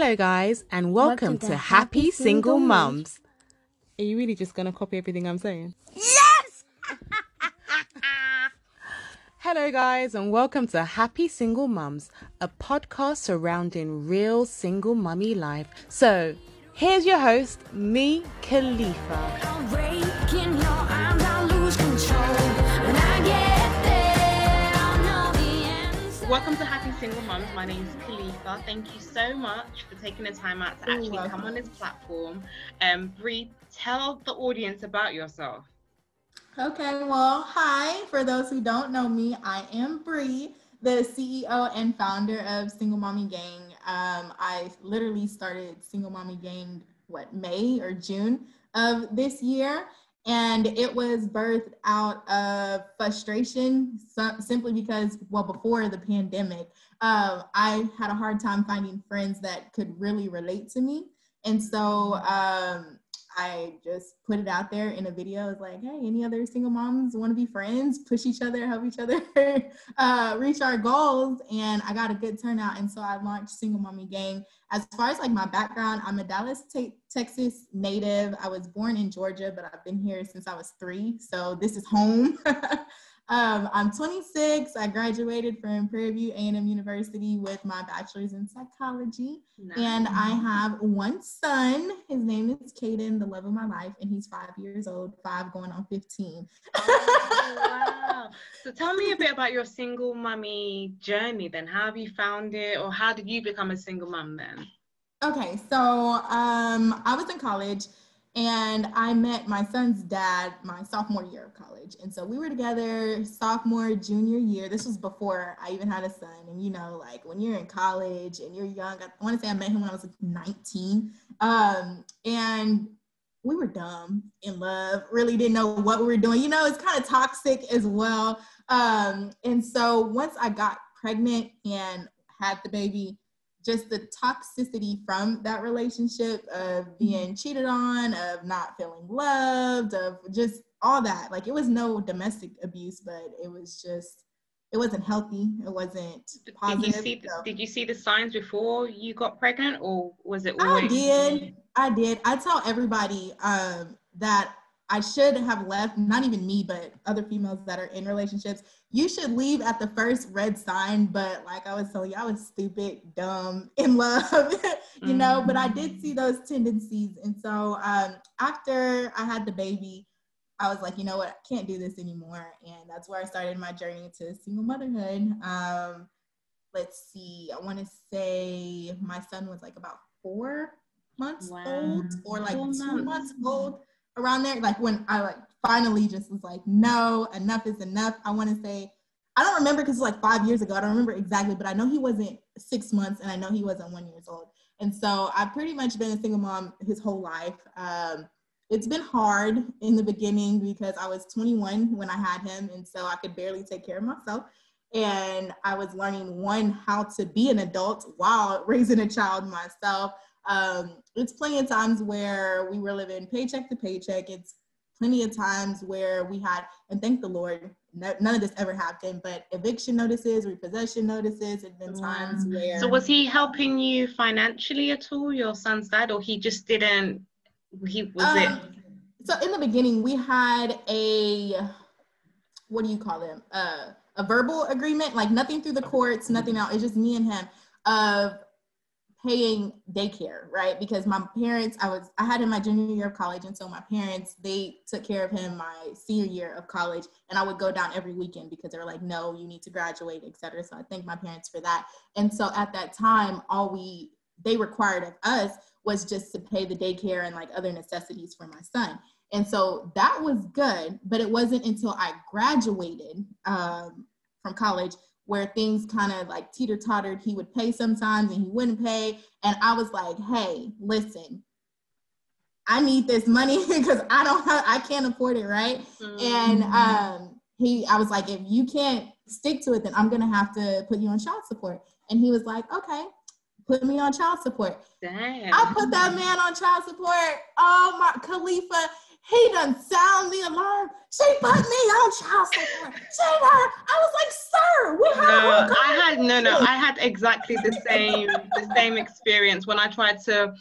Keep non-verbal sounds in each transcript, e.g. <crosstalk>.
Hello, guys, and welcome, welcome to, to, Happy, Happy Single, Single Mums. Are you really just going to copy everything I'm saying? Yes! <laughs> Hello, guys, and welcome to Happy Single Mums, a podcast surrounding real single mummy life. So, here's your host, me, Khalifa. Welcome to Happy Single Mums. My name is Khalifa. Thank you so much for taking the time out to actually come on this platform. Um, Bree, tell the audience about yourself. Okay, well, hi. For those who don't know me, I am Bree, the CEO and founder of Single Mommy Gang. Um, I literally started Single Mommy Gang, what, May or June of this year and it was birthed out of frustration simply because well before the pandemic uh, i had a hard time finding friends that could really relate to me and so um, I just put it out there in a video. It's like, hey, any other single moms want to be friends, push each other, help each other <laughs> uh, reach our goals. And I got a good turnout. And so I launched Single Mommy Gang. As far as like my background, I'm a Dallas, te- Texas native. I was born in Georgia, but I've been here since I was three. So this is home. <laughs> Um, I'm 26. I graduated from Prairie View A&M University with my bachelor's in psychology. Nice. And I have one son. His name is Caden, the love of my life, and he's five years old, five going on 15. Oh, wow. <laughs> So tell me a bit about your single mommy journey then. How have you found it or how did you become a single mom then? Okay, so um, I was in college and I met my son's dad my sophomore year of college. And so we were together sophomore, junior year. This was before I even had a son. And you know, like when you're in college and you're young, I want to say I met him when I was like 19. Um, and we were dumb in love, really didn't know what we were doing. You know, it's kind of toxic as well. Um, and so once I got pregnant and had the baby, just the toxicity from that relationship of mm-hmm. being cheated on, of not feeling loved, of just all that. Like it was no domestic abuse, but it was just it wasn't healthy. It wasn't positive. Did you see so. did you see the signs before you got pregnant or was it always- I did. I did. I tell everybody um, that I should have left, not even me, but other females that are in relationships. You should leave at the first red sign. But like I was telling you, I was stupid, dumb, <laughs> in love, <laughs> you know, mm-hmm. but I did see those tendencies. And so um, after I had the baby, I was like, you know what, I can't do this anymore. And that's where I started my journey to single motherhood. Um, let's see, I want to say my son was like about four months wow. old or like two months old around there, like when I like finally just was like, no, enough is enough. I want to say, I don't remember because it's like five years ago. I don't remember exactly, but I know he wasn't six months and I know he wasn't one years old. And so I've pretty much been a single mom his whole life. Um, it's been hard in the beginning because I was 21 when I had him, and so I could barely take care of myself. And I was learning one how to be an adult while raising a child myself. Um, it's plenty of times where we were living paycheck to paycheck. It's plenty of times where we had, and thank the Lord, no, none of this ever happened, but eviction notices, repossession notices, and been times where. So was he helping you financially at all, your son's dad, or he just didn't? He was um, it. So in the beginning, we had a, what do you call them? Uh, a verbal agreement, like nothing through the courts, nothing else. It's just me and him of paying daycare, right? Because my parents, I was, I had him my junior year of college, and so my parents, they took care of him my senior year of college, and I would go down every weekend because they were like, no, you need to graduate, et cetera. So I thank my parents for that. And so at that time, all we they required of us was just to pay the daycare and like other necessities for my son. And so that was good, but it wasn't until I graduated um, from college where things kind of like teeter tottered. He would pay sometimes and he wouldn't pay. And I was like, hey, listen, I need this money <laughs> because I don't have, I can't afford it, right? Mm-hmm. And um, he, I was like, if you can't stick to it, then I'm gonna have to put you on child support. And he was like, okay, put me on child support. Damn. I put that man on child support. Oh my Khalifa, he done sound the alarm. She put me on child support. She done. I was like, sir, we have. No, I had no, no. I had exactly the same, the same experience when I tried to.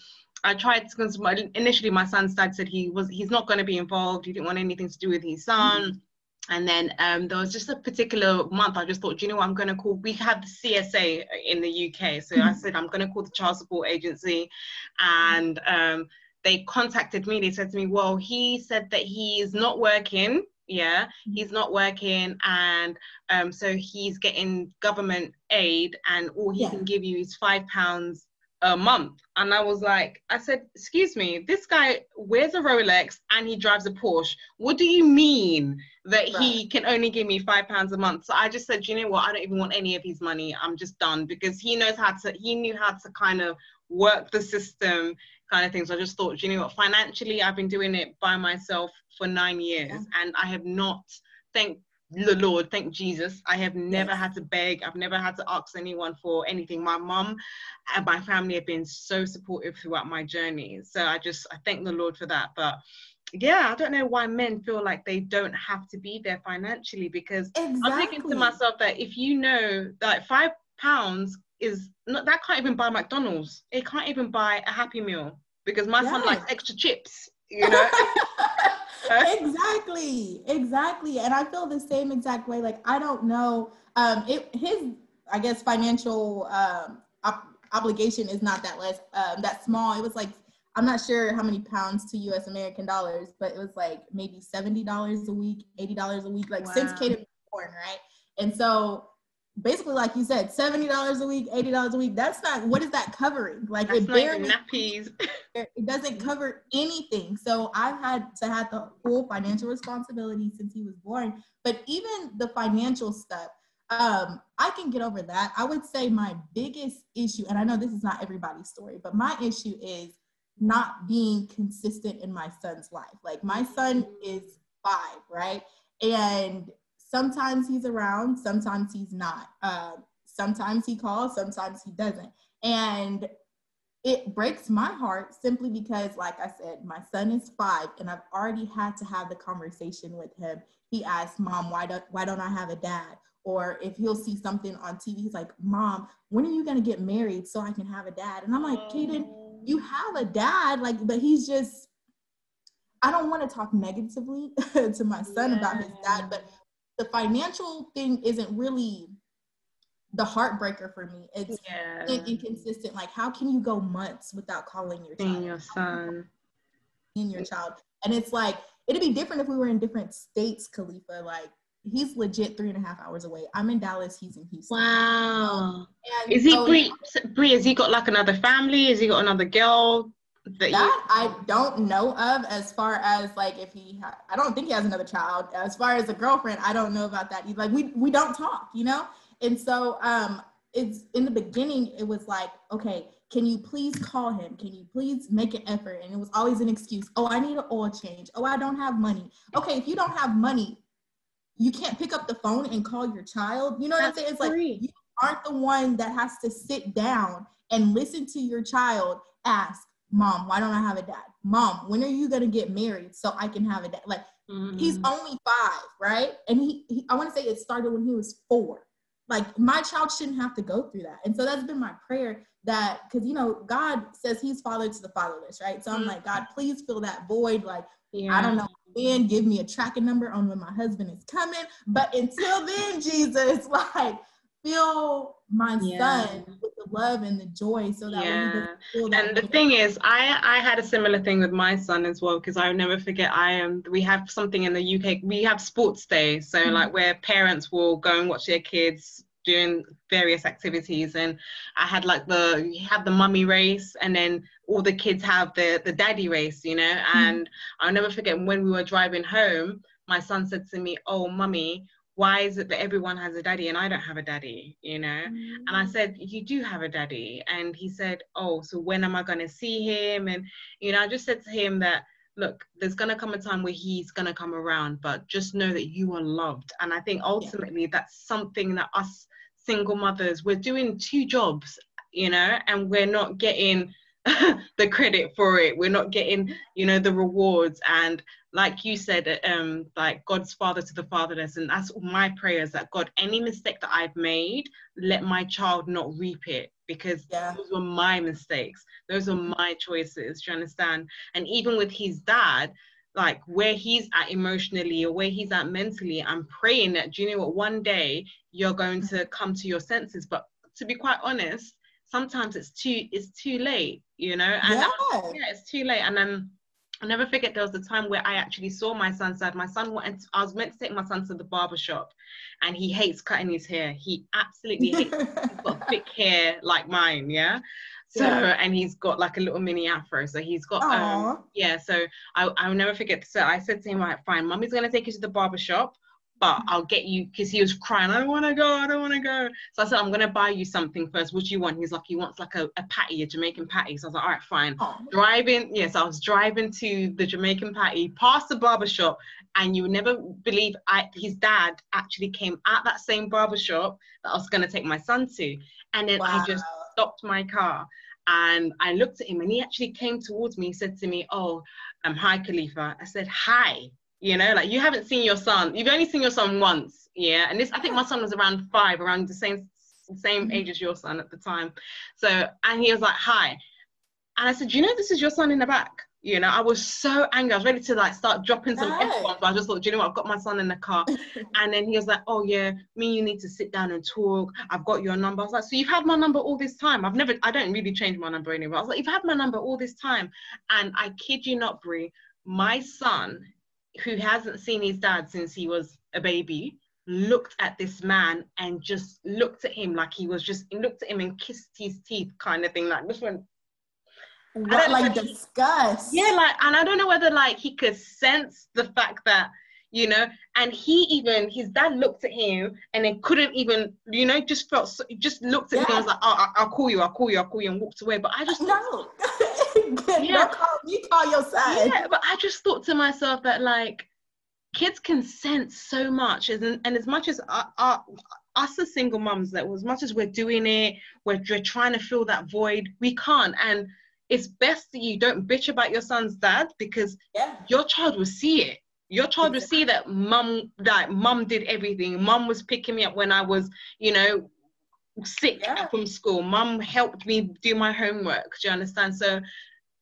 I tried because initially my son's dad said he was he's not going to be involved. He didn't want anything to do with his son. Mm-hmm. And then um, there was just a particular month I just thought, do you know what, I'm going to call, we have the CSA in the UK. So mm-hmm. I said, I'm going to call the Child Support Agency and um, they contacted me. They said to me, well, he said that he is not working. Yeah, mm-hmm. he's not working, and um, so he's getting government aid, and all he yeah. can give you is five pounds a month. And I was like, I said, excuse me, this guy wears a Rolex and he drives a Porsche. What do you mean that right. he can only give me five pounds a month? So I just said, you know what? I don't even want any of his money. I'm just done because he knows how to, he knew how to kind of work the system kind of things. I just thought, you know what, financially, I've been doing it by myself for nine years yeah. and I have not, thank the Lord, thank Jesus, I have never yes. had to beg. I've never had to ask anyone for anything. My mom and my family have been so supportive throughout my journey. So I just, I thank the Lord for that. But yeah, I don't know why men feel like they don't have to be there financially because exactly. I'm thinking to myself that if you know that five pounds is not that can't even buy McDonald's. It can't even buy a Happy Meal because my yes. son likes extra chips. You <laughs> know. exactly, exactly, and I feel the same exact way. Like I don't know. Um, it his I guess financial um op- obligation is not that less um that small. It was like I'm not sure how many pounds to U.S. American dollars, but it was like maybe seventy dollars a week, eighty dollars a week, like wow. since Kaden was born, right? And so basically like you said $70 a week $80 a week that's not what is that covering? Like that's <laughs> it barely nappies it doesn't cover anything. So i've had to have the full financial responsibility since he was born. But even the financial stuff um, i can get over that. I would say my biggest issue and i know this is not everybody's story but my issue is not being consistent in my son's life. Like my son is five right? And sometimes he's around, sometimes he's not. Uh, sometimes he calls, sometimes he doesn't. And it breaks my heart simply because, like I said, my son is five, and I've already had to have the conversation with him. He asked, "Mom, why don't why don't I have a dad?" Or if he'll see something on TV, he's like, "Mom, when are you gonna get married so I can have a dad?" And I'm like, "Kaden, you have a dad, like, but he's just." I don't want to talk negatively <laughs> to my son yeah. about his dad, but the financial thing isn't really the heartbreaker for me. It's yeah. inconsistent. Like, how can you go months without calling your child? your son. In your child. And it's like, it'd be different if we were in different states, Khalifa. Like, he's legit three and a half hours away. I'm in Dallas, he's in Houston. Wow. Um, is he so, Bree, Bree, has he got like another family? Has he got another girl? That, that I don't know of as far as like if he ha- I don't think he has another child. As far as a girlfriend, I don't know about that. Like we we don't talk, you know? And so um it's in the beginning it was like, okay, can you please call him? Can you please make an effort? And it was always an excuse. Oh, I need an oil change. Oh, I don't have money. Okay, if you don't have money, you can't pick up the phone and call your child. You know what That's I'm saying? It's free. like you aren't the one that has to sit down and listen to your child ask, Mom, why don't I have a dad? Mom, when are you gonna get married so I can have a dad? Like mm-hmm. he's only five, right? And he, he I want to say it started when he was four. Like my child shouldn't have to go through that. And so that's been my prayer that because you know God says He's father to the fatherless, right? So I'm mm-hmm. like, God, please fill that void. Like yeah. I don't know when, give me a tracking number on when my husband is coming. But until then, <laughs> Jesus, like fill my yeah. son love and the joy so that yeah. and the thing is i i had a similar thing with my son as well because i'll never forget i am we have something in the uk we have sports day so mm-hmm. like where parents will go and watch their kids doing various activities and i had like the you have the mummy race and then all the kids have the the daddy race you know mm-hmm. and i'll never forget when we were driving home my son said to me oh mummy why is it that everyone has a daddy and I don't have a daddy, you know? Mm. And I mm. said, You do have a daddy. And he said, Oh, so when am I going to see him? And, you know, I just said to him that, look, there's going to come a time where he's going to come around, but just know that you are loved. And I think ultimately yeah. that's something that us single mothers, we're doing two jobs, you know, and we're not getting <laughs> the credit for it. We're not getting you know the rewards. And like you said um like god's father to the fatherless. And that's my prayers that god any mistake that i've made let my child not reap it because yeah. those were my mistakes. Those are my choices. Do you understand? And even with his dad like where he's at emotionally or where he's at mentally i'm praying that do you know what? One day you're going to come to your senses. But to be quite honest sometimes it's too it's too late you know and yeah, was, yeah it's too late and then I'll never forget there was a time where I actually saw my son's dad. My son wanted to, I was meant to take my son to the barber shop and he hates cutting his hair. He absolutely hates <laughs> he's got thick hair like mine, yeah. So yeah. and he's got like a little mini afro. So he's got um yeah, so I I'll never forget. So I said to him, right, fine, mommy's gonna take you to the barber shop but I'll get you because he was crying. I don't want to go. I don't want to go. So I said, I'm gonna buy you something first. What do you want? He's like, he wants like a, a patty, a Jamaican patty. So I was like, all right, fine. Oh. Driving, yes, I was driving to the Jamaican patty, past the barber shop, and you would never believe I, his dad actually came at that same barber shop that I was gonna take my son to, and then wow. I just stopped my car. And I looked at him and he actually came towards me. He said to me, Oh, um, hi, Khalifa. I said, Hi you know like you haven't seen your son you've only seen your son once yeah and this i think my son was around five around the same same mm-hmm. age as your son at the time. So and he was like hi. And i said you know this is your son in the back? You know i was so angry i was ready to like start dropping some no. f-bombs but i just thought you know what? I've got my son in the car. <laughs> And then he was like oh yeah me you need to sit down and talk i've got your number. I was like so you've had my number all this time? I've never i don't really change my number anymore i was like you've had my number all this time and i kid you not Bree my son who hasn't seen his dad since he was a baby looked at this man and just looked at him like he was just looked at him and kissed his teeth kind of thing like this one what, like disgust? Yeah like and i don't know whether like he could sense the fact that you know and he even his dad looked at him and then couldn't even you know just felt so, just looked at yeah. him and was like oh, I'll call you I'll call you I'll call you and walked away. But I just no <laughs> <laughs> yeah. call, you call your side. Yeah, but I just thought to myself that like kids can sense so much, and, and as much as our, our, us as single moms, that as much as we're doing it, we're, we're trying to fill that void, we can't. And it's best that you don't bitch about your son's dad because yeah. your child will see it. Your child will see that mum that mum did everything. Mum was picking me up when I was, you know, sick yeah. from school. Mum helped me do my homework. Do you understand? So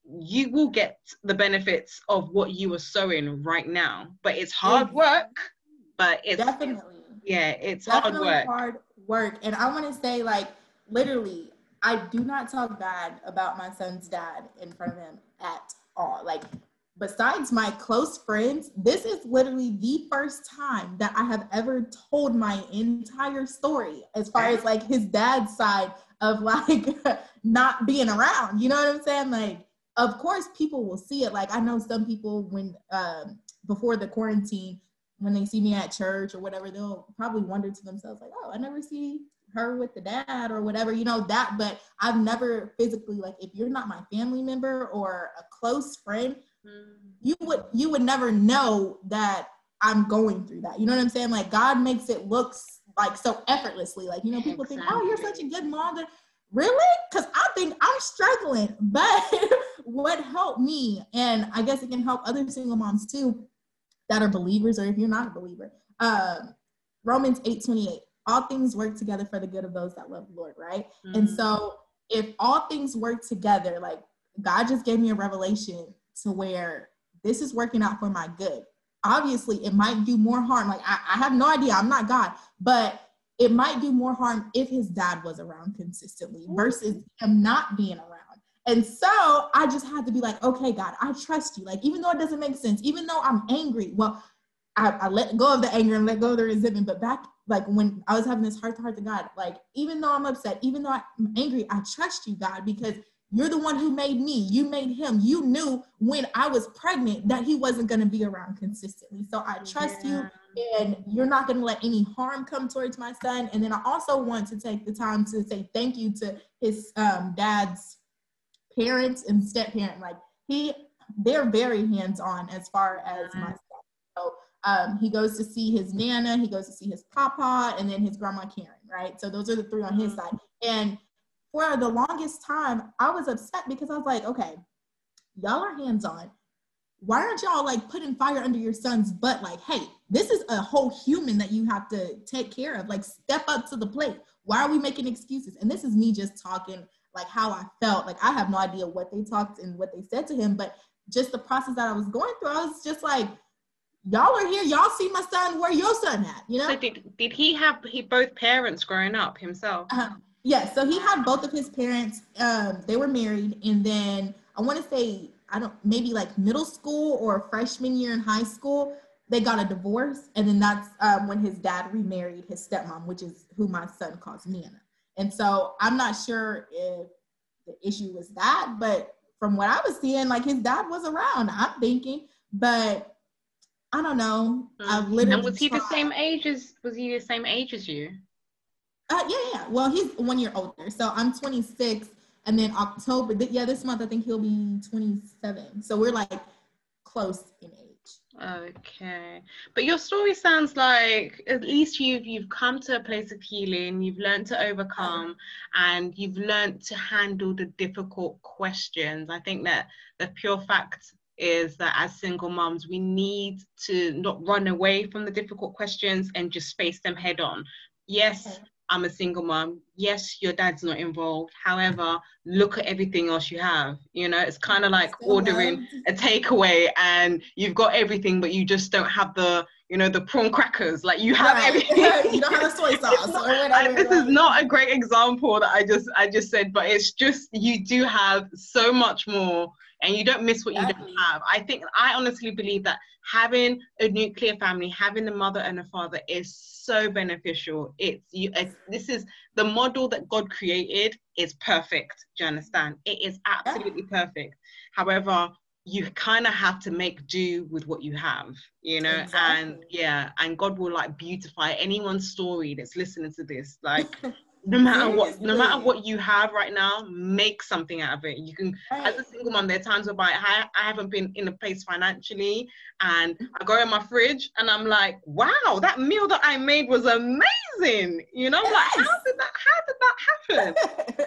you will get the benefits of what you are sowing right now. But it's hard work. But it's definitely yeah, it's definitely hard work. Hard work. And I want to say, like, literally, I do not talk bad about my son's dad in front of him at all. Like, besides my close friends, this is literally the first time that I have ever told my entire story as far as like his dad's side of <laughs> like not being around. You know what I'm saying? Like, of course, people will see it. Like, I know some people when um, before the quarantine, when they see me at church or whatever, they'll probably wonder to themselves, like, oh, I never see her with the dad or whatever, you know, that. But I've never physically, like, if you're not my family member or a close friend, you would you would never know that I'm going through that. You know what I'm saying? Like God makes it look like so effortlessly. Like, you know, people exactly. think, oh, you're such a good mom. Really? Because I think I'm struggling. <laughs> But what helped me, and I guess it can help other single moms too that are believers, or if you're not a believer, uh, Romans 8 28. All things work together for the good of those that love the Lord, right? Mm-hmm. And so if all things work together, like God just gave me a revelation to where this is working out for my good. Obviously, it might do more harm. Like, I, I have no idea. I'm not God, but it might do more harm if his dad was around consistently versus him not being around. And so I just had to be like, okay, God, I trust you. Like, even though it doesn't make sense, even though I'm angry, well, I, I let go of the anger and let go of the resentment. But back, like, when I was having this heart to heart to God, like, even though I'm upset, even though I'm angry, I trust you, God, because you're the one who made me. You made him. You knew when I was pregnant that he wasn't going to be around consistently. So I trust yeah. you, and you're not going to let any harm come towards my son. And then I also want to take the time to say thank you to his um, dad's parents and step parent. Like he, they're very hands on as far as my son. So um, he goes to see his nana, he goes to see his papa, and then his grandma Karen. Right. So those are the three on his mm-hmm. side. And for the longest time, I was upset because I was like, okay, y'all are hands on. Why aren't y'all like putting fire under your son's butt? Like, hey, this is a whole human that you have to take care of. Like, step up to the plate. Why are we making excuses? And this is me just talking like how I felt. Like, I have no idea what they talked and what they said to him, but just the process that I was going through, I was just like, y'all are here. Y'all see my son. Where your son at? You know. So did did he have he both parents growing up himself? Uh-huh. Uh, yeah, so he had both of his parents. Um, they were married, and then I want to say I don't maybe like middle school or freshman year in high school, they got a divorce, and then that's um, when his dad remarried his stepmom, which is who my son calls Nana. And so I'm not sure if the issue was that, but from what I was seeing, like his dad was around. I'm thinking, but I don't know. Mm. I've literally. And was he tried. the same age as? Was he the same age as you? Uh, yeah, yeah. Well, he's one year older. So I'm 26, and then October. Yeah, this month I think he'll be 27. So we're like close in age. Okay, but your story sounds like at least you've you've come to a place of healing. You've learned to overcome, and you've learned to handle the difficult questions. I think that the pure fact is that as single moms, we need to not run away from the difficult questions and just face them head on. Yes, I'm a single mom. Yes, your dad's not involved. However, look at everything else you have. You know, it's kind of like ordering a takeaway and you've got everything, but you just don't have the, you know, the prawn crackers. Like you have right. <laughs> everything. you don't have the soy sauce. Not, this is not a great example that I just I just said, but it's just you do have so much more and you don't miss what you don't have. I think I honestly believe that having a nuclear family, having a mother and a father is so beneficial. It's you. It's, this is the model that God created is perfect. Do you understand? It is absolutely yeah. perfect. However, you kind of have to make do with what you have, you know. Exactly. And yeah, and God will like beautify anyone's story that's listening to this. Like <laughs> no matter what no matter what you have right now make something out of it. You can right. as a single mom there are times where I, I haven't been in a place financially and i go in my fridge and i'm like wow that meal that i made was amazing. You know yes. like how did that how did that happen?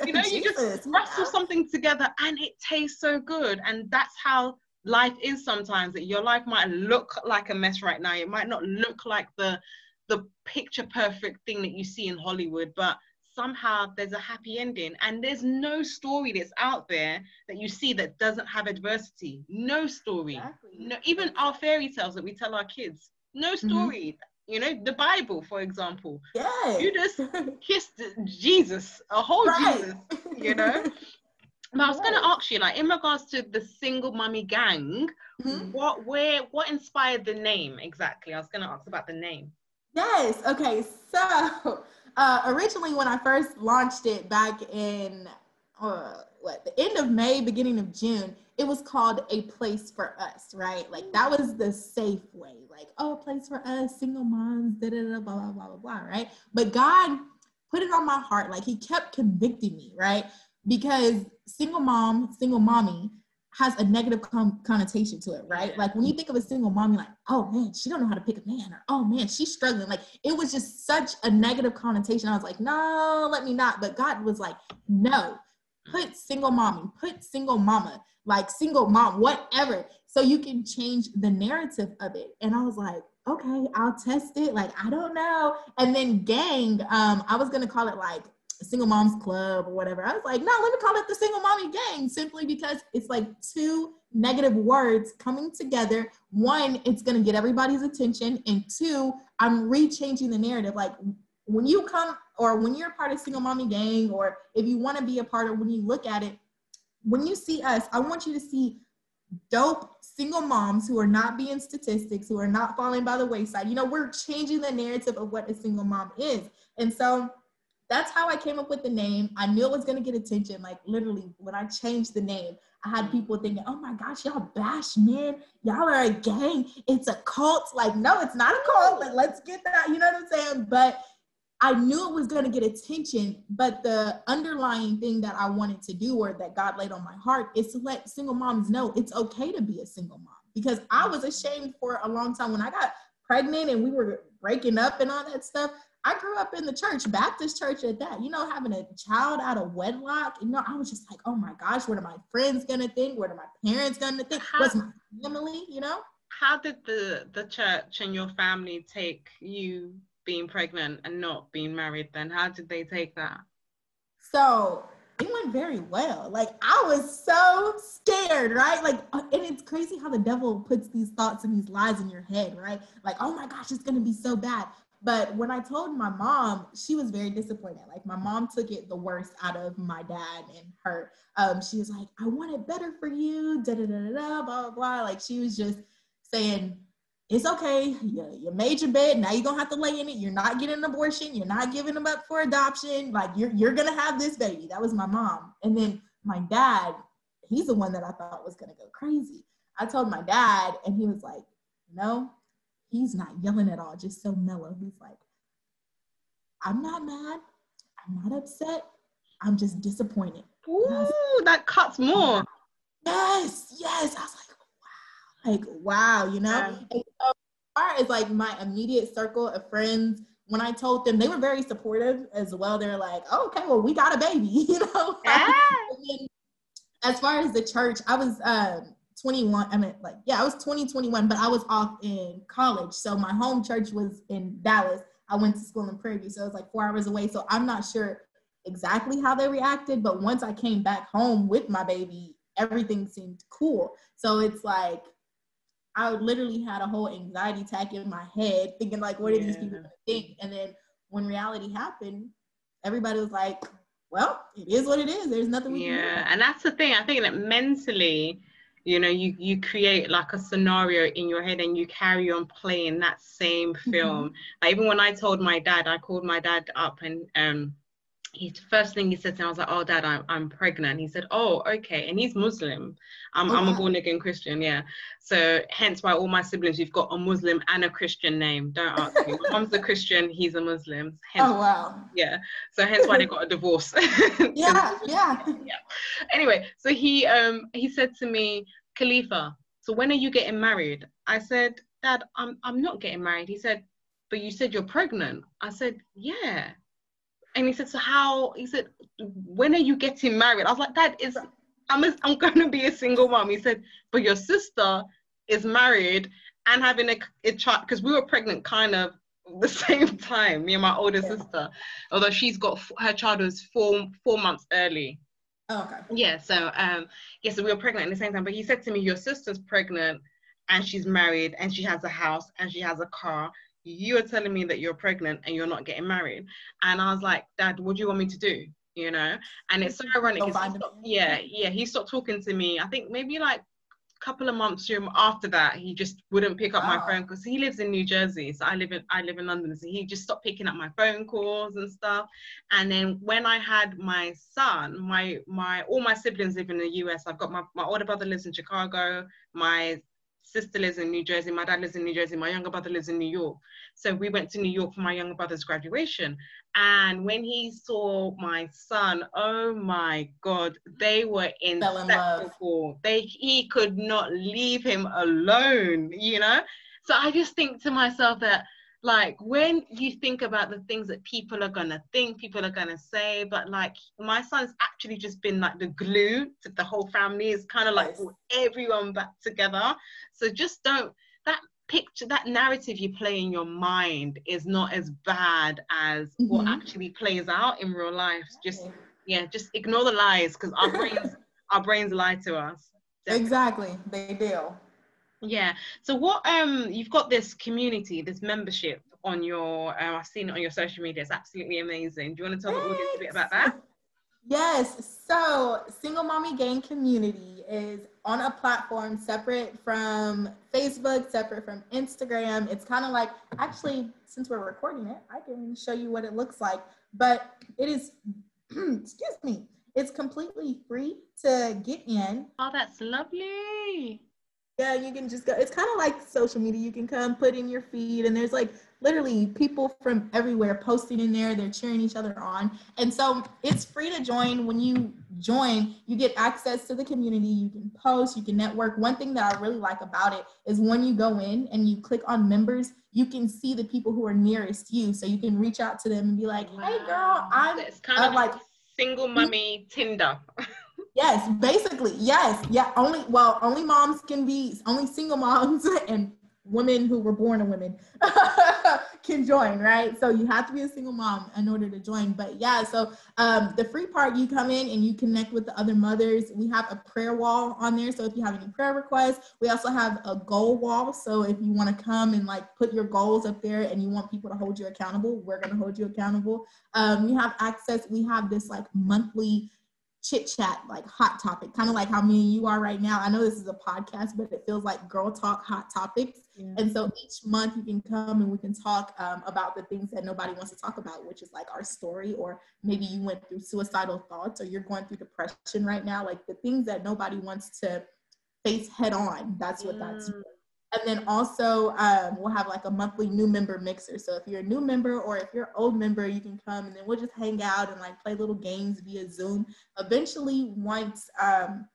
<laughs> You know you just wrestle something together and it tastes so good. And that's how life is sometimes that your life might look like a mess right now. It might not look like the the picture perfect thing that you see in hollywood but somehow there's a happy ending and there's no story that's out there that you see that doesn't have adversity no story exactly. no even our fairy tales that we tell our kids no mm-hmm. story mm-hmm. you know the bible for example yeah judas <laughs> kissed jesus a whole right. jesus you know <laughs> but I was going to ask you, like, in regards to the single mummy gang, mm-hmm. what, where, what inspired the name exactly? I was going to ask about the name. Yes. Okay. So uh, originally when I first launched it back in uh, what the end of May, beginning of June, it was called a place for us, right? Like that was the safe way, like oh, a place for us, single moms, da da da, blah blah blah blah blah, right? But God put it on my heart, like He kept convicting me, right? Because single mom, single mommy has a negative connotation to it, right? Like when you think of a single mom, you're like, oh man, she don't know how to pick a man, or oh man, she's struggling. Like it was just such a negative connotation. I was like, no, let me not. But God was like, no, put single mommy, put single mama, like single mom, whatever, so you can change the narrative of it. And I was like, okay, I'll test it. Like I don't know. And then gang, um, I was gonna call it like single moms club or whatever. I was like, no, let me call it the single mommy gang simply because it's like two negative words coming together. One, it's going to get everybody's attention. And two, I'm rechanging the narrative. Like when you come or when you're part of single mommy gang, or if you want to be a part of when you look at it, when you see us, I want you to see dope single moms who are not being statistics, who are not falling by the wayside. You know, we're changing the narrative of what a single mom is. And so that's how I came up with the name. I knew it was gonna get attention. Like literally, when I changed the name, I had mm-hmm. people thinking, "Oh my gosh, y'all bash men. Y'all are a gang. It's a cult." Like, no, it's not a cult. Like, let's get that. You know what I'm saying? But I knew it was gonna get attention. But the underlying thing that I wanted to do, or that God laid on my heart, is to let single moms know it's okay to be a single mom. Because I was ashamed for a long time when I got pregnant and we were breaking up and all that stuff. I grew up in the church, Baptist church at that. You know, having a child out of wedlock. You know, I was just like, oh my gosh, what are my friends gonna think? What are my parents gonna think? How, What's my family? You know? How did the the church and your family take you being pregnant and not being married? Then how did they take that? So it went very well. Like I was so scared, right? Like, uh, and it's crazy how the devil puts these thoughts and these lies in your head, right? Like, oh my gosh, it's gonna be so bad. But when I told my mom, she was very disappointed. Like my mom took it the worst out of my dad and her. Um, she was like, I want it better for you, da da da da blah blah blah. Like she was just saying, it's okay. You, you made your bed. Now you're gonna have to lay in it. You're not getting an abortion. You're not giving them up for adoption. Like you're you're gonna have this baby. That was my mom. And then my dad, he's the one that I thought was gonna go crazy. I told my dad, and he was like, No, he's not yelling at all, just so mellow. He's like, I'm not mad. I'm not upset. I'm just disappointed. Ooh, like, that cuts more. Yes, yes. I was like, wow, like wow you know yeah. so, as far as like my immediate circle of friends when i told them they were very supportive as well they're like oh, okay well we got a baby <laughs> you know yeah. as far as the church i was um 21 i mean like yeah i was 20 21 but i was off in college so my home church was in dallas i went to school in prairie view so it was like four hours away so i'm not sure exactly how they reacted but once i came back home with my baby everything seemed cool so it's like I literally had a whole anxiety attack in my head, thinking like, what yeah. are these people gonna think? And then when reality happened, everybody was like, well, it is what it is. There's nothing we yeah. And that's the thing. I think that mentally, you know, you you create like a scenario in your head and you carry on playing that same mm-hmm. film. Mm-hmm. Like, even when I told my dad, I called my dad up and um he first thing he said to me, I was like, "Oh, Dad, I'm I'm pregnant." He said, "Oh, okay," and he's Muslim. I'm oh, I'm a born again Christian, yeah. So hence why all my siblings, we've got a Muslim and a Christian name. Don't ask me. My mom's a Christian, he's a Muslim. <laughs> Hence, oh wow. Yeah. So hence why they got a divorce. <laughs> <laughs> yeah, yeah. Yeah. Anyway, so he um he said to me, Khalifa, so when are you getting married? I said, Dad, I'm I'm not getting married. He said, but you said you're pregnant. I said, yeah. And he said, so how, he said, when are you getting married? I was like, Dad, is I'm, a, I'm going to be a single mom. He said, but your sister is married and having a, a child, because we were pregnant kind of <laughs> the same time, me and my older yeah. sister, although she's got, her child was four, four months early. Oh, okay. Yeah, so um, yeah, so we were pregnant at the same time. But he said to me, Your sister's pregnant and she's married and she has a house and she has a car you are telling me that you're pregnant and you're not getting married. And I was like, Dad, what do you want me to do? You know? And it's so ironic. Stopped, yeah, yeah. He stopped talking to me. I think maybe like a couple of months after that, he just wouldn't pick up wow. my phone because he lives in New Jersey. So I live in I live in London. So he just stopped picking up my phone calls and stuff. And then when I had my son, my my all my siblings live in the US. I've got my, my older brother lives in Chicago, my sister lives in New Jersey, my dad lives in New Jersey, my younger brother lives in New York. So we went to New York for my younger brother's graduation. And when he saw my son, oh my God, they were inseparable. They he could not leave him alone, you know? So I just think to myself that like when you think about the things that people are gonna think, people are gonna say, but like my son's actually just been like the glue to the whole family. It's kind of like everyone back together. So just don't that picture that narrative you play in your mind is not as bad as mm-hmm. what actually plays out in real life. Just yeah, just ignore the lies because our brains <laughs> our brains lie to us. Definitely. Exactly, they do. Yeah. So what um you've got this community, this membership on your uh, I've seen it on your social media. It's absolutely amazing. Do you want to tell Thanks. the audience a bit about that? Yes. So Single Mommy Gang Community is on a platform separate from Facebook, separate from Instagram. It's kind of like actually since we're recording it, I can show you what it looks like. But it is <clears throat> excuse me. It's completely free to get in. Oh, that's lovely yeah, you can just go. It's kind of like social media. You can come put in your feed, and there's like literally people from everywhere posting in there. They're cheering each other on. And so it's free to join. When you join, you get access to the community. You can post, you can network. One thing that I really like about it is when you go in and you click on members, you can see the people who are nearest you. So you can reach out to them and be like, hey girl, I'm it's kind of like single mummy Tinder. <laughs> yes, basically. Yes. Yeah. Only well, only moms can be only single moms <laughs> and women who were born a women <laughs> can join, right? So you have to be a single mom in order to join. But yeah, so um, the free part, you come in and you connect with the other mothers. We have a prayer wall on there. So if you have any prayer requests, we also have a goal wall. So if you want to come and like put your goals up there and you want people to hold you accountable, we're going to hold you accountable. Um, you have access. We have this like monthly chit chat, like hot topic, kind of like how me and you are right now. I know this is a podcast, but it feels like girl talk hot topics. Yeah. And so each month you can come and we can talk um, about the things that nobody wants to talk about, which is like our story, or maybe you went through suicidal thoughts or you're going through depression right now, like the things that nobody wants to face head on. That's what mm. that's and then also um, we'll have like a monthly new member mixer. So if you're a new member or if you're an old member, you can come and then we'll just hang out and like play little games via Zoom. Eventually, once um,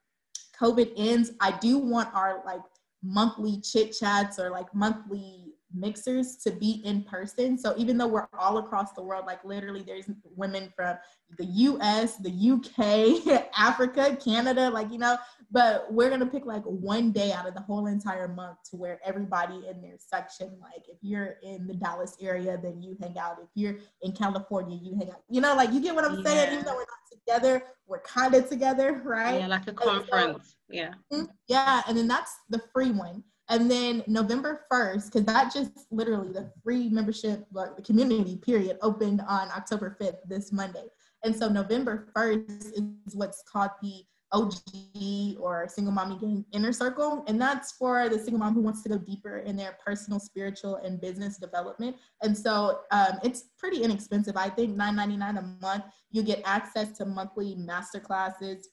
COVID ends, I do want our like monthly chit chats or like monthly mixers to be in person. So even though we're all across the world, like literally there's women from the US, the UK, <laughs> Africa, Canada, like, you know, but we're gonna pick like one day out of the whole entire month to where everybody in their section, like if you're in the Dallas area, then you hang out. If you're in California, you hang out. You know, like you get what I'm yeah. saying? Even though we're not together, we're kind of together, right? Yeah, like a conference. So, yeah. Mm-hmm. Yeah, and then that's the free one. And then November 1st, because that just literally the free membership, like the community period, opened on October 5th, this Monday. And so November 1st is what's called the OG or single mommy gang inner circle. And that's for the single mom who wants to go deeper in their personal, spiritual, and business development. And so um, it's pretty inexpensive. I think $9.99 a month. You get access to monthly master classes,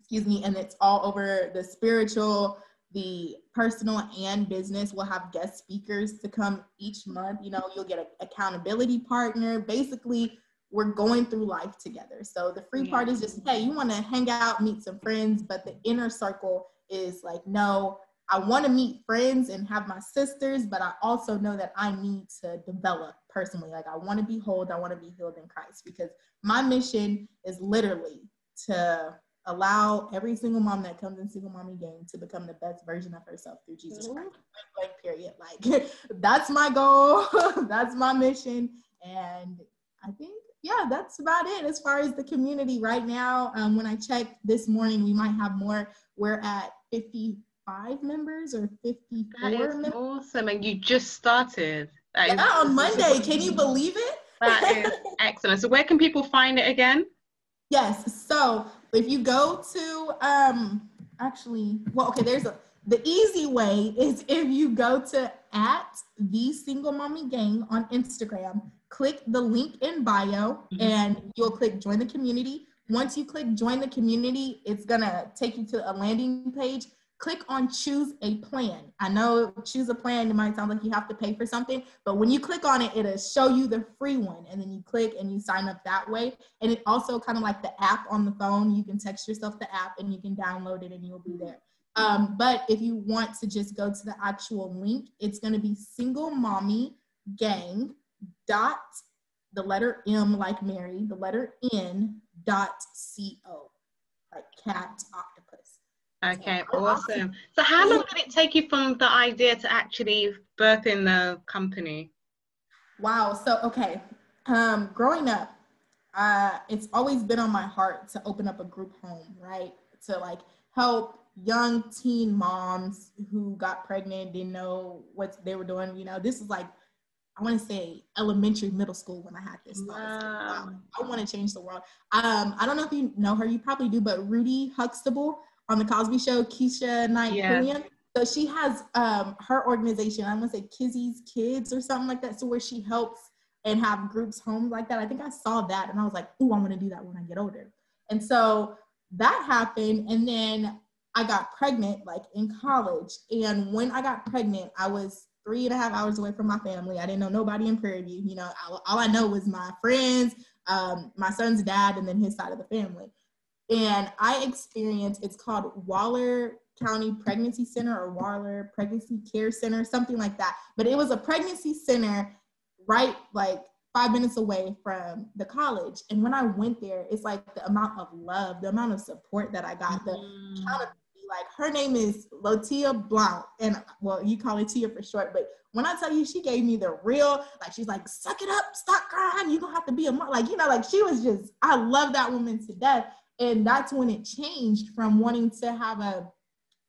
excuse me, and it's all over the spiritual, the personal and business will have guest speakers to come each month. You know, you'll get an accountability partner. Basically, we're going through life together. So the free part is just, hey, you want to hang out, meet some friends, but the inner circle is like, no, I want to meet friends and have my sisters, but I also know that I need to develop personally. Like I want to be whole, I want to be healed in Christ because my mission is literally to allow every single mom that comes in single mommy gang to become the best version of herself through Jesus. Christ. Like period. Like <laughs> that's my goal. <laughs> that's my mission. And I think yeah, that's about it as far as the community right now. Um, when I checked this morning, we might have more. We're at 55 members or 54 that is members. Awesome. And you just started. That yeah, on Monday. Can you believe it? That is <laughs> excellent. So where can people find it again? Yes. So if you go to um actually, well, okay, there's a the easy way is if you go to at the single mommy gang on Instagram click the link in bio mm-hmm. and you'll click join the community. Once you click join the community, it's gonna take you to a landing page. Click on choose a plan. I know choose a plan, it might sound like you have to pay for something, but when you click on it, it'll show you the free one. And then you click and you sign up that way. And it also kind of like the app on the phone, you can text yourself the app and you can download it and you'll be there. Um, but if you want to just go to the actual link, it's going to be single mommy gang dot the letter M like Mary, the letter N dot C O, like cat. Okay, awesome. So how long did it take you from the idea to actually birthing the company? Wow. So okay, um, growing up, uh, it's always been on my heart to open up a group home, right? To like help young teen moms who got pregnant, didn't know what they were doing. You know, this is like I want to say elementary, middle school when I had this. Wow. wow. I want to change the world. Um, I don't know if you know her, you probably do, but Rudy Huxtable on the Cosby Show, Keshia Knight yeah. So she has um, her organization. I want to say Kizzy's Kids or something like that. So where she helps and have groups homes like that. I think I saw that and I was like, "Ooh, I want to do that when I get older." And so that happened, and then I got pregnant like in college. And when I got pregnant, I was three and a half hours away from my family. I didn't know nobody in Prairie View. You know, all, all I know was my friends, um, my son's dad, and then his side of the family. And I experienced, it's called Waller County Pregnancy Center or Waller Pregnancy Care Center, something like that. But it was a pregnancy center right like five minutes away from the college. And when I went there, it's like the amount of love, the amount of support that I got, the mm. like her name is Lotia Blount, and well, you call it Tia for short, but when I tell you she gave me the real, like she's like, suck it up, stop crying, you don't have to be a mom. Like, you know, like she was just, I love that woman to death. And that's when it changed from wanting to have a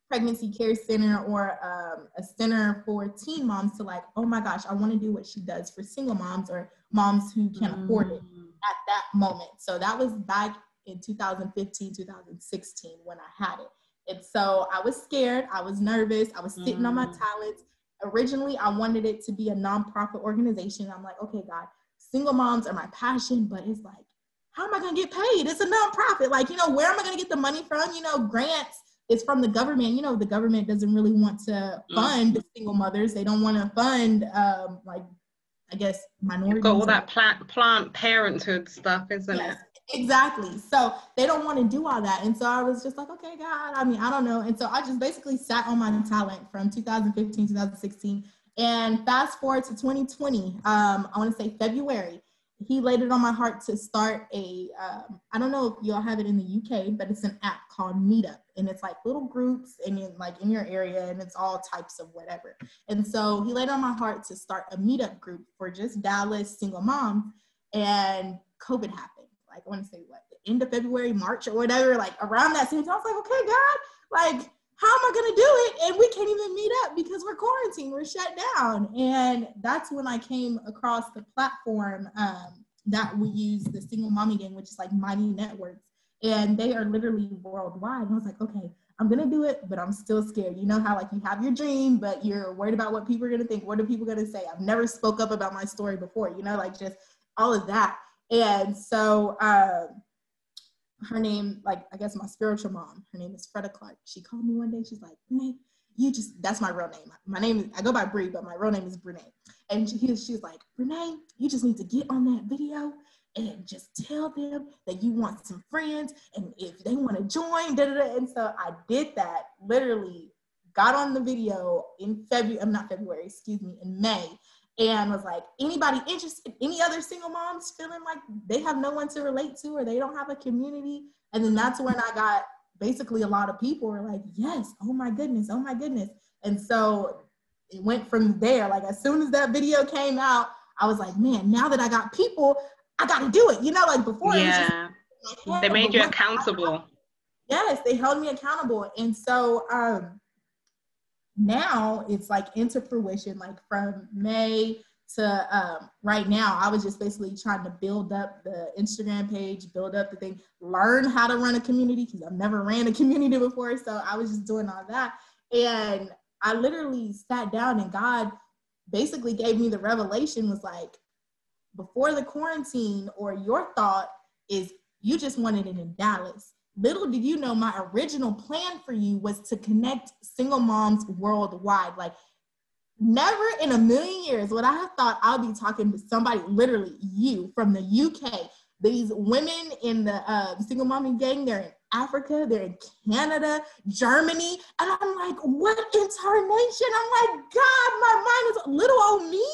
pregnancy care center or um, a center for teen moms to like, oh my gosh, I want to do what she does for single moms or moms who can't mm. afford it at that moment. So that was back in 2015, 2016 when I had it. And so I was scared, I was nervous, I was sitting mm. on my mm. talents. Originally, I wanted it to be a nonprofit organization. I'm like, okay, God, single moms are my passion, but it's like, how am I going to get paid? It's a nonprofit. Like, you know, where am I going to get the money from? You know, grants is from the government. You know, the government doesn't really want to mm. fund mm. single mothers. They don't want to fund um, like I guess minorities. You've got all that plant Planned Parenthood stuff, isn't yes, it? Exactly. So they don't want to do all that. And so I was just like, okay, God, I mean, I don't know. And so I just basically sat on my talent from 2015, 2016. And fast forward to 2020, um, I want to say February, he laid it on my heart to start a. Um, I don't know if y'all have it in the UK, but it's an app called Meetup, and it's like little groups and in like in your area, and it's all types of whatever. And so he laid on my heart to start a Meetup group for just Dallas single moms, and COVID happened. Like I want to say what the end of February, March, or whatever. Like around that same time, I was like, okay, God, like how am I gonna do it? And we can't even meet up because we're quarantined, we're shut down. And that's when I came across the platform um, that we use, the single mommy gang, which is like Mighty Networks. And they are literally worldwide. And I was like, okay, I'm gonna do it, but I'm still scared. You know how like you have your dream, but you're worried about what people are gonna think. What are people gonna say? I've never spoke up about my story before, you know, like just all of that. And so um, her name, like I guess my spiritual mom, her name is Freda Clark. She called me one day. She's like, Brene, you just that's my real name. My name is I go by Bree, but my real name is Brene. And she, she's like, Brene, you just need to get on that video and just tell them that you want some friends and if they want to join, da, da, da. And so I did that literally, got on the video in February, I'm uh, not February, excuse me, in May and was like, anybody interested, any other single moms feeling like they have no one to relate to or they don't have a community? And then that's when I got basically a lot of people were like, yes, oh my goodness, oh my goodness. And so it went from there. Like as soon as that video came out, I was like, man, now that I got people, I got to do it. You know, like before, yeah, just, they made you accountable. Yes, they held me accountable. And so um, now it's like into fruition, like from May to um, right now, I was just basically trying to build up the Instagram page, build up the thing, learn how to run a community because I've never ran a community before. So I was just doing all that. And I literally sat down and God basically gave me the revelation was like, before the quarantine, or your thought is you just wanted it in Dallas little did you know my original plan for you was to connect single moms worldwide. Like never in a million years would i have thought i'll be talking to somebody literally you from the uk these women in the uh, single mommy gang they're in africa they're in canada germany and i'm like what incarnation? I'm like god my mind is little old me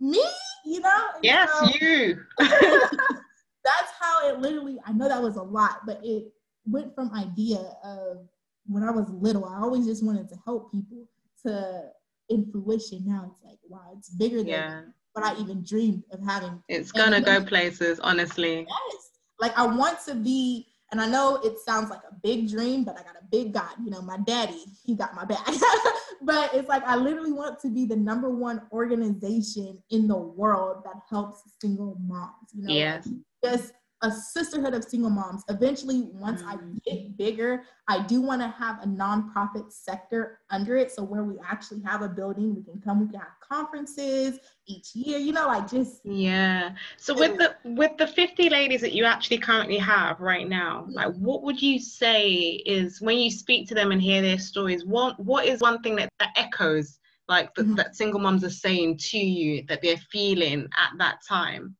me you know? Yes you. <laughs> <laughs> That's how it literally i know that was a lot but it went from idea of when I was little, I always just wanted to help people to in fruition. Now it's like, wow, it's bigger than yeah. what I even dreamed of having. It's gonna go places, honestly. Yes. Like I want to be, and I know it sounds like a big dream, but I got a big God. You know, my daddy, he got my back. <laughs> but it's like I literally want to be the number one organization in the world that helps single moms. You know, yes. just a sisterhood of single moms. Eventually, once I mm. get bigger, I do want to have a nonprofit sector under it. So where we actually have a building, we can come, we can have conferences each year, you know, like just Yeah. So with the with the 50 ladies that you actually currently have right now, like what would you say is when you speak to them and hear their stories, what what is one thing that, that echoes like the, mm-hmm. that single moms are saying to you that they're feeling at that time?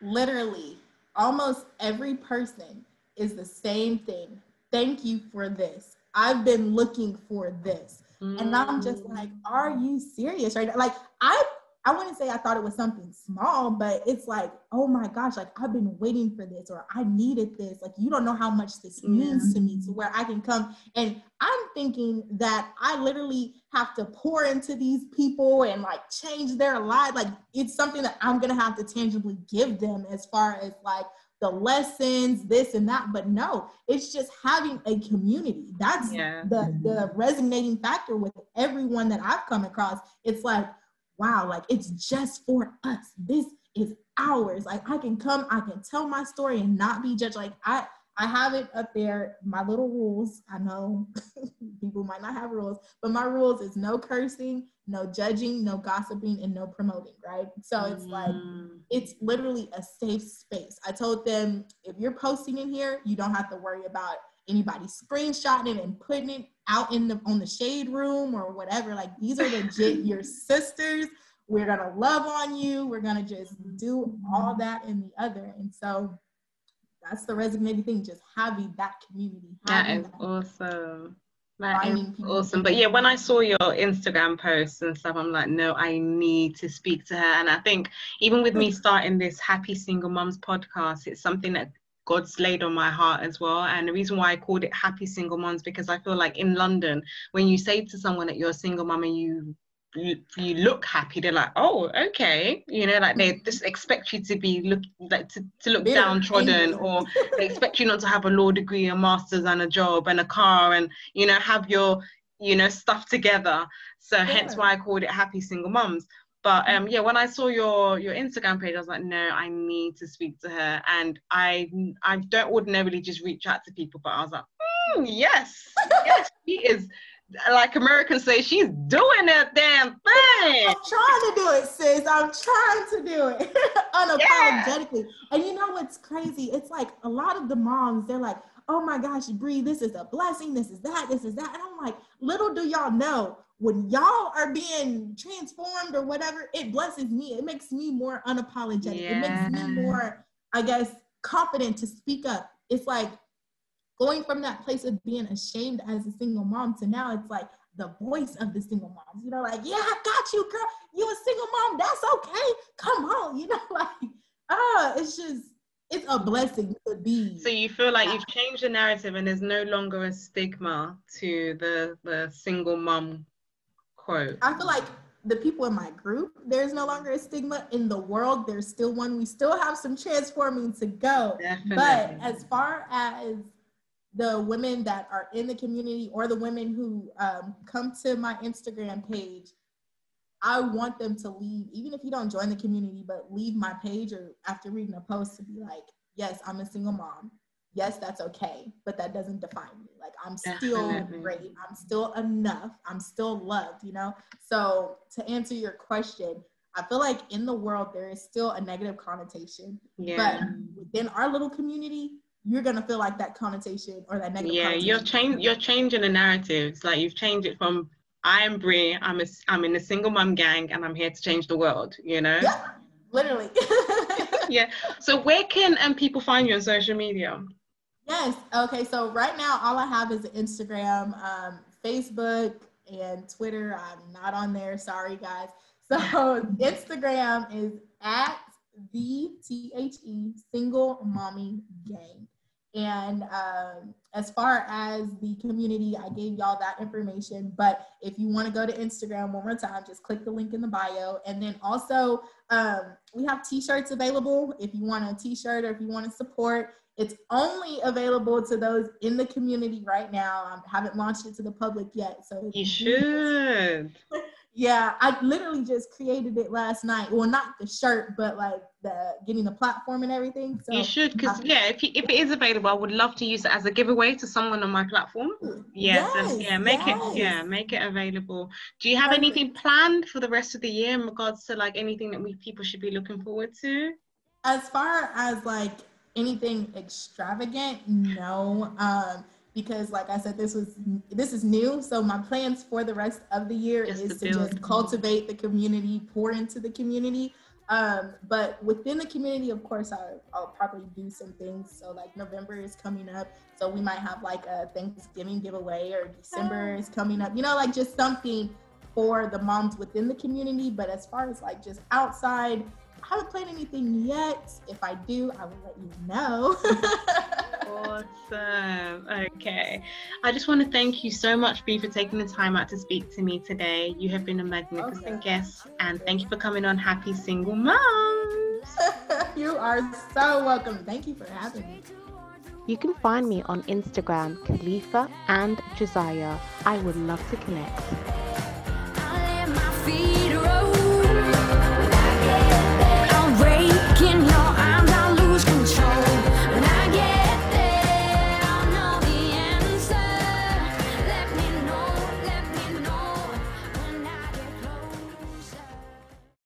Literally almost every person is the same thing. Thank you for this. I've been looking for this. Mm. And I'm just like, are you serious right now? Like I I wouldn't say I thought it was something small, but it's like, oh my gosh, like I've been waiting for this or I needed this. Like you don't know how much this means to me to where I can come. And I'm thinking that I literally have to pour into these people and like change their lives. Like it's something that I'm gonna have to tangibly give them as far as like the lessons, this and that. But no, it's just having a community. That's yeah. the the mm-hmm. resonating factor with everyone that I've come across. It's like wow, like it's just for us. This is ours. Like I can come, I can tell my story and not be judged. Like I I have it up there, my little rules. I know <laughs> people might not have rules, but my rules is no cursing, no judging, no gossiping, and no promoting, right? So it's like, mm. it's literally a safe space. I told them if you're posting in here, you don't have to worry about anybody screenshotting it and putting it out in the on the shade room or whatever. Like these are legit <laughs> your sisters. We're gonna love on you. We're gonna just do all mm-hmm. that and the other. And so that's the resonating thing, just having that community. That is that awesome. That is awesome. But yeah, when I saw your Instagram posts and stuff, I'm like, no, I need to speak to her. And I think even with me mm-hmm. starting this Happy Single Moms podcast, it's something that God's laid on my heart as well. And the reason why I called it Happy Single Moms because I feel like in London, when you say to someone that you're a single mom and you you, you look happy, they're like, oh, okay, you know, like they just expect you to be look like to, to look yeah. downtrodden, or they expect you not to have a law degree, a master's, and a job, and a car, and you know, have your you know stuff together. So yeah. hence why I called it Happy Single Moms. But um, yeah, when I saw your your Instagram page, I was like, no, I need to speak to her. And I I don't ordinarily just reach out to people, but I was like, mm, yes, <laughs> yes, she is. Like Americans say, she's doing that damn thing. I'm trying to do it, sis. I'm trying to do it <laughs> unapologetically. Yeah. And you know what's crazy? It's like a lot of the moms, they're like, oh my gosh, Bree, this is a blessing. This is that. This is that. And I'm like, little do y'all know when y'all are being transformed or whatever, it blesses me. It makes me more unapologetic. Yeah. It makes me more, I guess, confident to speak up. It's like going from that place of being ashamed as a single mom to now it's like the voice of the single moms. You know, like, yeah, I got you, girl. You a single mom. That's okay. Come on. <laughs> You know, like, ah, it's just it's a blessing to be. So you feel like you've changed the narrative and there's no longer a stigma to the the single mom quote. I feel like the people in my group, there's no longer a stigma in the world. There's still one. We still have some transforming to go. Definitely. But as far as the women that are in the community or the women who um, come to my Instagram page, I want them to leave, even if you don't join the community, but leave my page or after reading a post to be like, yes, I'm a single mom yes, that's okay, but that doesn't define me. Like I'm still Definitely. great. I'm still enough. I'm still loved, you know? So to answer your question, I feel like in the world there is still a negative connotation. Yeah. But within our little community, you're gonna feel like that connotation or that negative. Yeah, you're changing you're changing the narratives. Like you've changed it from I am Bree, I'm a I'm in a single mom gang and I'm here to change the world, you know? Yeah, literally. <laughs> yeah. So where can um, people find you on social media? Yes. Okay. So right now, all I have is Instagram, um, Facebook, and Twitter. I'm not on there. Sorry, guys. So <laughs> Instagram is at the T H E Single Mommy Gang. And um, as far as the community, I gave y'all that information. But if you want to go to Instagram one more time, just click the link in the bio. And then also, um, we have t shirts available if you want a t shirt or if you want to support. It's only available to those in the community right now. I haven't launched it to the public yet. So you should. <laughs> yeah, I literally just created it last night. Well, not the shirt, but like the getting the platform and everything. So you should, because yeah, if you, if it is available, I would love to use it as a giveaway to someone on my platform. Yes, yes yeah, make yes. it yeah, make it available. Do you have Perfect. anything planned for the rest of the year in regards to like anything that we people should be looking forward to? As far as like anything extravagant, no. Um, because like I said, this was this is new. So my plans for the rest of the year just is to, just cultivate the community, pour into the community. Um, but within the community, of course, I'll, I'll, probably do some things. So like November is coming up, so we might have like a Thanksgiving giveaway, or December is coming up. You know, like just something for the moms within the community. But as far as like just outside, I haven't played anything yet. If I do, I will let you know. awesome. Okay. I just want to thank you so much, B, for taking the time out to speak to me today. You have been a magnificent okay. guest, and thank you for coming on Happy Single Moms. <laughs> you are so welcome. Thank you for having me. You can find me on Instagram, Khalifa and Josiah. I would love to connect.